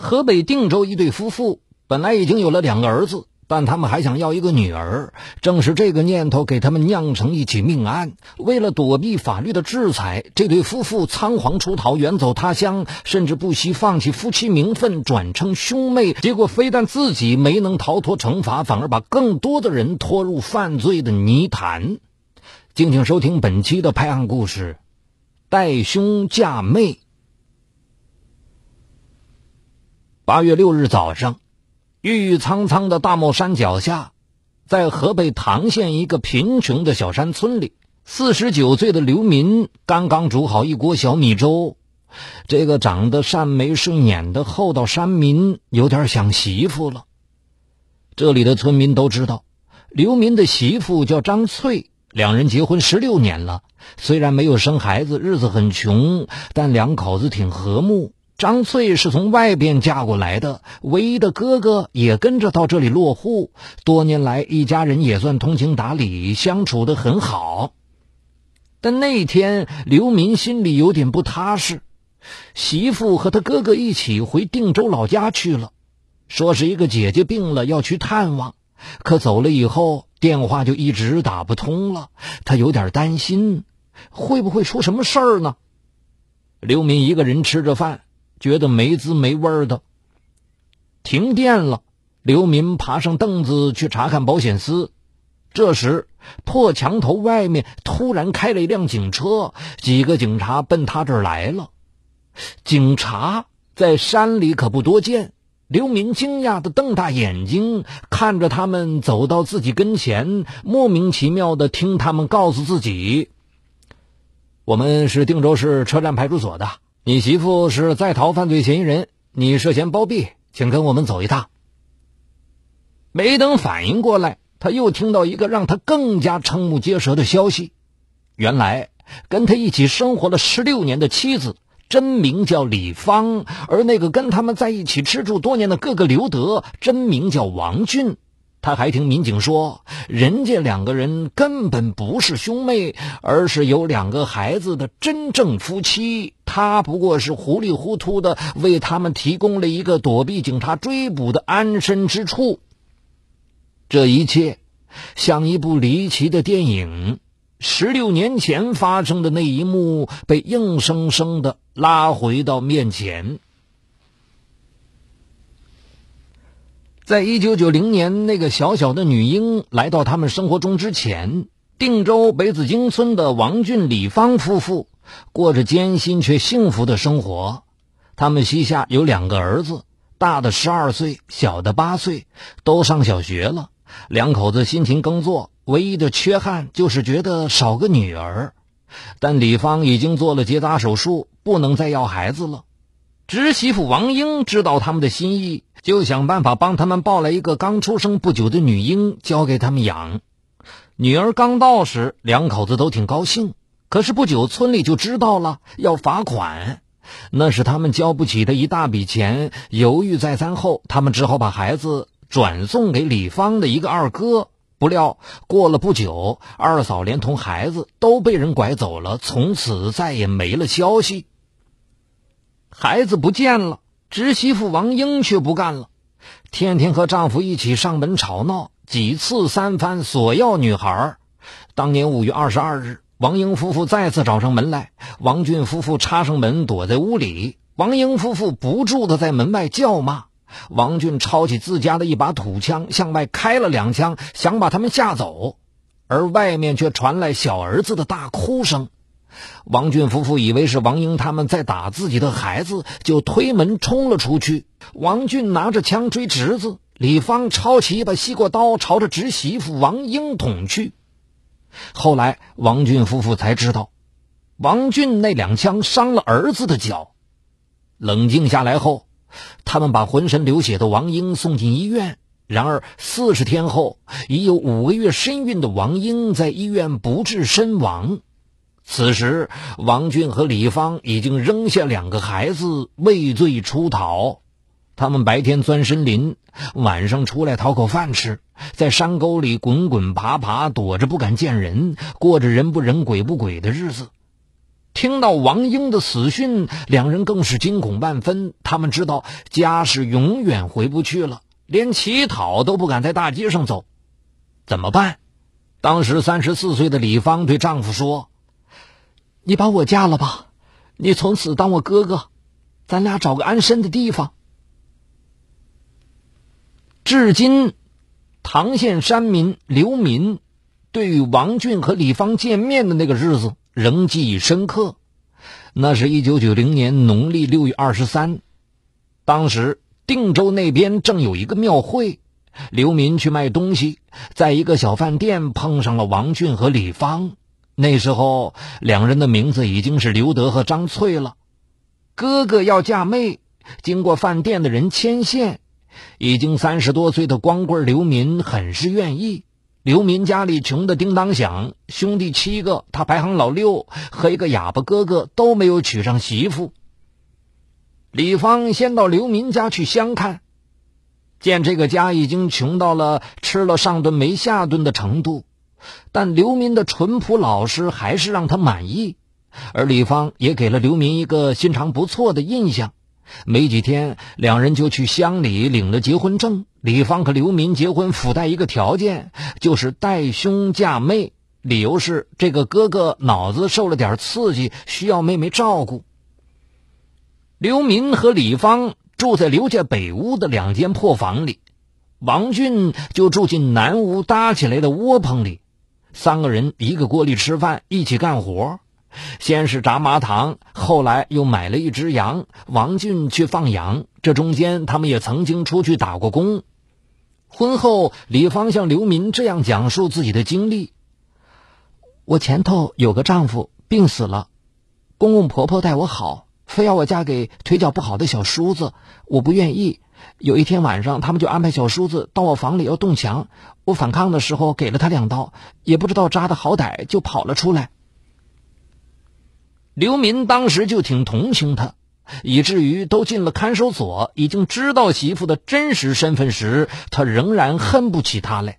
河北定州一对夫妇本来已经有了两个儿子，但他们还想要一个女儿。正是这个念头给他们酿成一起命案。为了躲避法律的制裁，这对夫妇仓皇出逃，远走他乡，甚至不惜放弃夫妻名分，转称兄妹。结果非但自己没能逃脱惩罚，反而把更多的人拖入犯罪的泥潭。敬请收听本期的拍案故事：带兄嫁妹。八月六日早上，郁郁苍苍的大帽山脚下，在河北唐县一个贫穷的小山村里，四十九岁的刘民刚刚煮好一锅小米粥。这个长得善眉顺眼的厚道山民有点想媳妇了。这里的村民都知道，刘民的媳妇叫张翠。两人结婚十六年了，虽然没有生孩子，日子很穷，但两口子挺和睦。张翠是从外边嫁过来的，唯一的哥哥也跟着到这里落户。多年来，一家人也算通情达理，相处的很好。但那天，刘民心里有点不踏实，媳妇和他哥哥一起回定州老家去了，说是一个姐姐病了，要去探望。可走了以后。电话就一直打不通了，他有点担心，会不会出什么事儿呢？刘民一个人吃着饭，觉得没滋没味的。停电了，刘民爬上凳子去查看保险丝。这时，破墙头外面突然开了一辆警车，几个警察奔他这儿来了。警察在山里可不多见。刘民惊讶的瞪大眼睛看着他们走到自己跟前，莫名其妙的听他们告诉自己：“我们是定州市车站派出所的，你媳妇是在逃犯罪嫌疑人，你涉嫌包庇，请跟我们走一趟。”没等反应过来，他又听到一个让他更加瞠目结舌的消息：原来跟他一起生活了十六年的妻子。真名叫李芳，而那个跟他们在一起吃住多年的哥哥刘德，真名叫王俊。他还听民警说，人家两个人根本不是兄妹，而是有两个孩子的真正夫妻。他不过是糊里糊涂的为他们提供了一个躲避警察追捕的安身之处。这一切像一部离奇的电影。十六年前发生的那一幕被硬生生的拉回到面前。在一九九零年，那个小小的女婴来到他们生活中之前，定州北紫荆村的王俊、李芳夫妇过着艰辛却幸福的生活。他们膝下有两个儿子，大的十二岁，小的八岁，都上小学了。两口子辛勤耕作。唯一的缺憾就是觉得少个女儿，但李芳已经做了结扎手术，不能再要孩子了。侄媳妇王英知道他们的心意，就想办法帮他们抱来一个刚出生不久的女婴，交给他们养。女儿刚到时，两口子都挺高兴。可是不久，村里就知道了，要罚款，那是他们交不起的一大笔钱。犹豫再三后，他们只好把孩子转送给李芳的一个二哥。不料过了不久，二嫂连同孩子都被人拐走了，从此再也没了消息。孩子不见了，侄媳妇王英却不干了，天天和丈夫一起上门吵闹，几次三番索要女孩。当年五月二十二日，王英夫妇再次找上门来，王俊夫妇插上门躲在屋里，王英夫妇不住的在门外叫骂。王俊抄起自家的一把土枪，向外开了两枪，想把他们吓走，而外面却传来小儿子的大哭声。王俊夫妇以为是王英他们在打自己的孩子，就推门冲了出去。王俊拿着枪追侄子，李芳抄起一把西瓜刀，朝着侄媳妇王英捅去。后来，王俊夫妇才知道，王俊那两枪伤了儿子的脚。冷静下来后。他们把浑身流血的王英送进医院，然而四十天后，已有五个月身孕的王英在医院不治身亡。此时，王俊和李芳已经扔下两个孩子，畏罪出逃。他们白天钻森林，晚上出来讨口饭吃，在山沟里滚滚爬爬，躲着不敢见人，过着人不人鬼不鬼的日子。听到王英的死讯，两人更是惊恐万分。他们知道家是永远回不去了，连乞讨都不敢在大街上走。怎么办？当时三十四岁的李芳对丈夫说：“你把我嫁了吧，你从此当我哥哥，咱俩找个安身的地方。”至今，唐县山民刘民对于王俊和李芳见面的那个日子仍记忆深刻。那是一九九零年农历六月二十三，当时定州那边正有一个庙会，刘民去卖东西，在一个小饭店碰上了王俊和李芳。那时候两人的名字已经是刘德和张翠了。哥哥要嫁妹，经过饭店的人牵线。已经三十多岁的光棍刘民很是愿意。刘民家里穷的叮当响，兄弟七个，他排行老六，和一个哑巴哥哥都没有娶上媳妇。李芳先到刘民家去相看，见这个家已经穷到了吃了上顿没下顿的程度，但刘民的淳朴老实还是让他满意，而李芳也给了刘民一个心肠不错的印象。没几天，两人就去乡里领了结婚证。李芳和刘民结婚附带一个条件，就是带兄嫁妹，理由是这个哥哥脑子受了点刺激，需要妹妹照顾。刘民和李芳住在刘家北屋的两间破房里，王俊就住进南屋搭起来的窝棚里，三个人一个锅里吃饭，一起干活。先是炸麻糖，后来又买了一只羊，王俊去放羊。这中间，他们也曾经出去打过工。婚后，李芳向刘民这样讲述自己的经历：我前头有个丈夫病死了，公公婆婆待我好，非要我嫁给腿脚不好的小叔子，我不愿意。有一天晚上，他们就安排小叔子到我房里要动墙，我反抗的时候给了他两刀，也不知道扎的好歹，就跑了出来。刘民当时就挺同情他，以至于都进了看守所，已经知道媳妇的真实身份时，他仍然恨不起他来。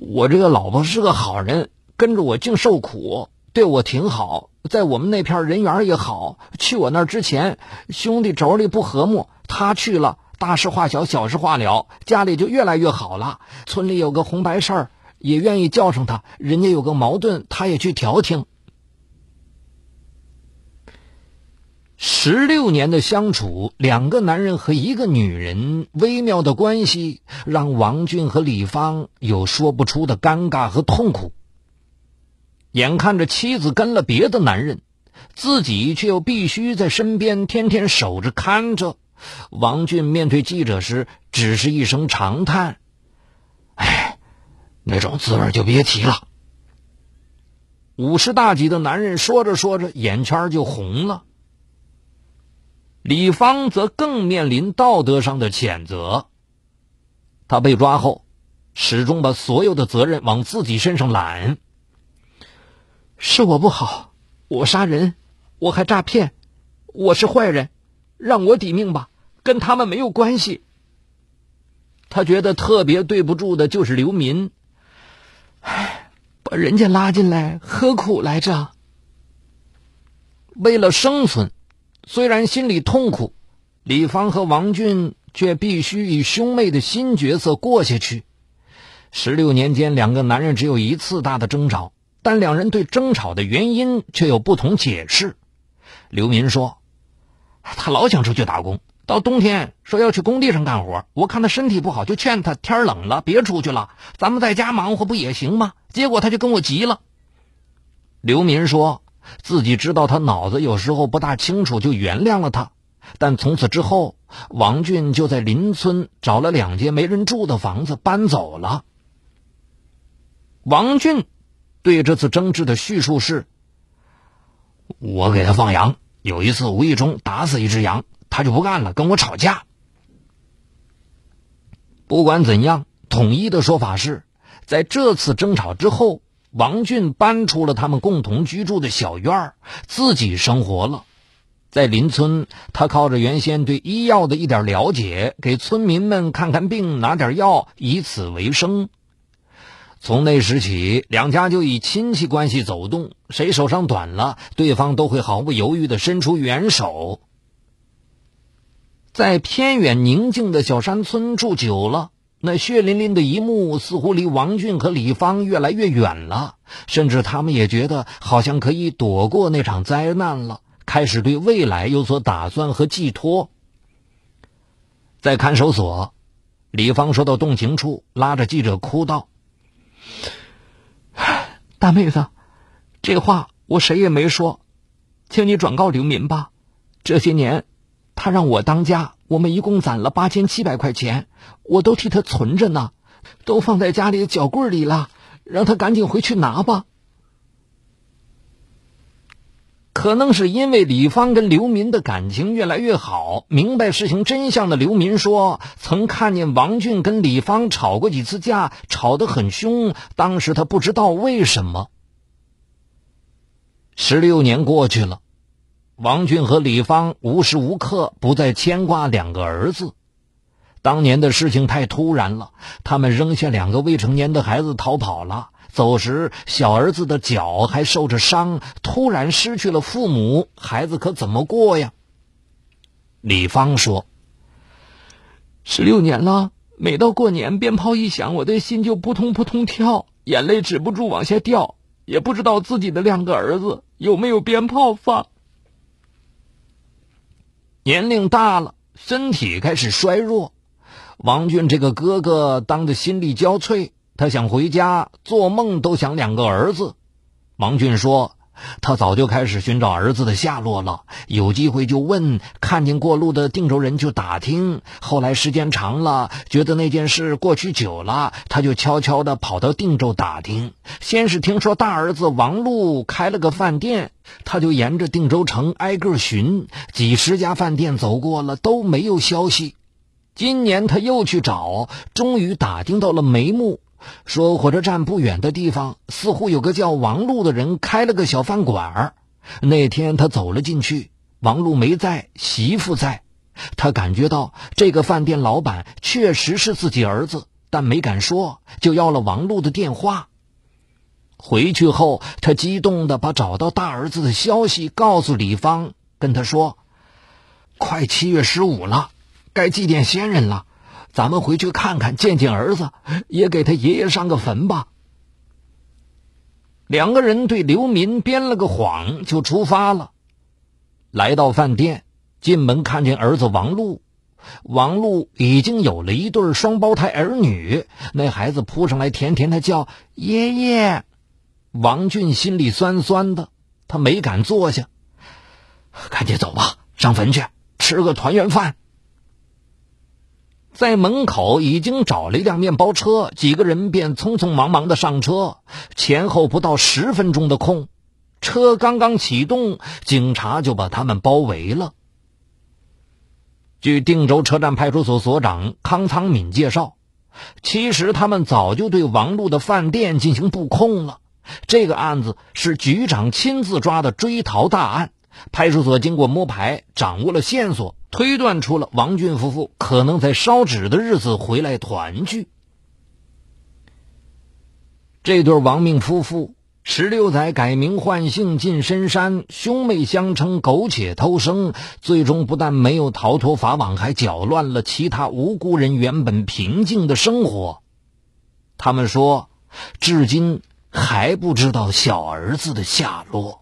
我这个老婆是个好人，跟着我净受苦，对我挺好，在我们那片人缘也好。去我那儿之前，兄弟妯娌不和睦，他去了，大事化小，小事化了，家里就越来越好了。村里有个红白事儿，也愿意叫上他；人家有个矛盾，他也去调停。十六年的相处，两个男人和一个女人微妙的关系，让王俊和李芳有说不出的尴尬和痛苦。眼看着妻子跟了别的男人，自己却又必须在身边天天守着看着。王俊面对记者时，只是一声长叹：“哎，那种滋味就别提了。”五十大几的男人说着说着，眼圈就红了。李芳则更面临道德上的谴责。他被抓后，始终把所有的责任往自己身上揽。是我不好，我杀人，我还诈骗，我是坏人，让我抵命吧，跟他们没有关系。他觉得特别对不住的就是刘民，唉，把人家拉进来，何苦来着？为了生存。虽然心里痛苦，李芳和王俊却必须以兄妹的新角色过下去。十六年间，两个男人只有一次大的争吵，但两人对争吵的原因却有不同解释。刘民说：“他老想出去打工，到冬天说要去工地上干活。我看他身体不好，就劝他天冷了别出去了，咱们在家忙活不也行吗？结果他就跟我急了。”刘民说。自己知道他脑子有时候不大清楚，就原谅了他。但从此之后，王俊就在邻村找了两间没人住的房子搬走了。王俊对这次争执的叙述是：“我给他放羊，有一次无意中打死一只羊，他就不干了，跟我吵架。不管怎样，统一的说法是，在这次争吵之后。”王俊搬出了他们共同居住的小院，自己生活了。在邻村，他靠着原先对医药的一点了解，给村民们看看病、拿点药，以此为生。从那时起，两家就以亲戚关系走动，谁手上短了，对方都会毫不犹豫的伸出援手。在偏远宁静的小山村住久了，那血淋淋的一幕似乎离王俊和李芳越来越远了，甚至他们也觉得好像可以躲过那场灾难了，开始对未来有所打算和寄托。在看守所，李芳说到动情处，拉着记者哭道。大妹子，这话我谁也没说，请你转告刘民吧。这些年，他让我当家，我们一共攒了八千七百块钱，我都替他存着呢，都放在家里的脚柜里了，让他赶紧回去拿吧。可能是因为李芳跟刘民的感情越来越好，明白事情真相的刘民说，曾看见王俊跟李芳吵过几次架，吵得很凶。当时他不知道为什么。十六年过去了，王俊和李芳无时无刻不在牵挂两个儿子。当年的事情太突然了，他们扔下两个未成年的孩子逃跑了。走时，小儿子的脚还受着伤，突然失去了父母，孩子可怎么过呀？李芳说：“十六年了，每到过年，鞭炮一响，我的心就扑通扑通跳，眼泪止不住往下掉，也不知道自己的两个儿子有没有鞭炮放。年龄大了，身体开始衰弱，王俊这个哥哥当的心力交瘁。”他想回家，做梦都想两个儿子。王俊说：“他早就开始寻找儿子的下落了，有机会就问，看见过路的定州人就打听。后来时间长了，觉得那件事过去久了，他就悄悄地跑到定州打听。先是听说大儿子王禄开了个饭店，他就沿着定州城挨个寻，几十家饭店走过了都没有消息。今年他又去找，终于打听到了眉目。”说火车站不远的地方，似乎有个叫王禄的人开了个小饭馆那天他走了进去，王禄没在，媳妇在。他感觉到这个饭店老板确实是自己儿子，但没敢说，就要了王禄的电话。回去后，他激动的把找到大儿子的消息告诉李芳，跟他说：“快七月十五了，该祭奠先人了。”咱们回去看看，见见儿子，也给他爷爷上个坟吧。两个人对刘民编了个谎，就出发了。来到饭店，进门看见儿子王璐，王璐已经有了一对双胞胎儿女。那孩子扑上来，甜甜的叫爷爷。王俊心里酸酸的，他没敢坐下。赶紧走吧，上坟去吃个团圆饭。在门口已经找了一辆面包车，几个人便匆匆忙忙的上车。前后不到十分钟的空，车刚刚启动，警察就把他们包围了。据定州车站派出所所长康仓敏介绍，其实他们早就对王璐的饭店进行布控了。这个案子是局长亲自抓的追逃大案。派出所经过摸排，掌握了线索。推断出了王俊夫妇可能在烧纸的日子回来团聚。这对亡命夫妇十六载改名换姓进深山，兄妹相称，苟且偷生，最终不但没有逃脱法网，还搅乱了其他无辜人原本平静的生活。他们说，至今还不知道小儿子的下落。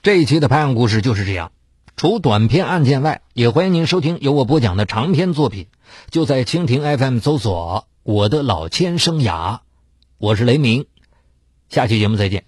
这一期的拍案故事就是这样。除短篇案件外，也欢迎您收听由我播讲的长篇作品。就在蜻蜓 FM 搜索“我的老千生涯”，我是雷鸣。下期节目再见。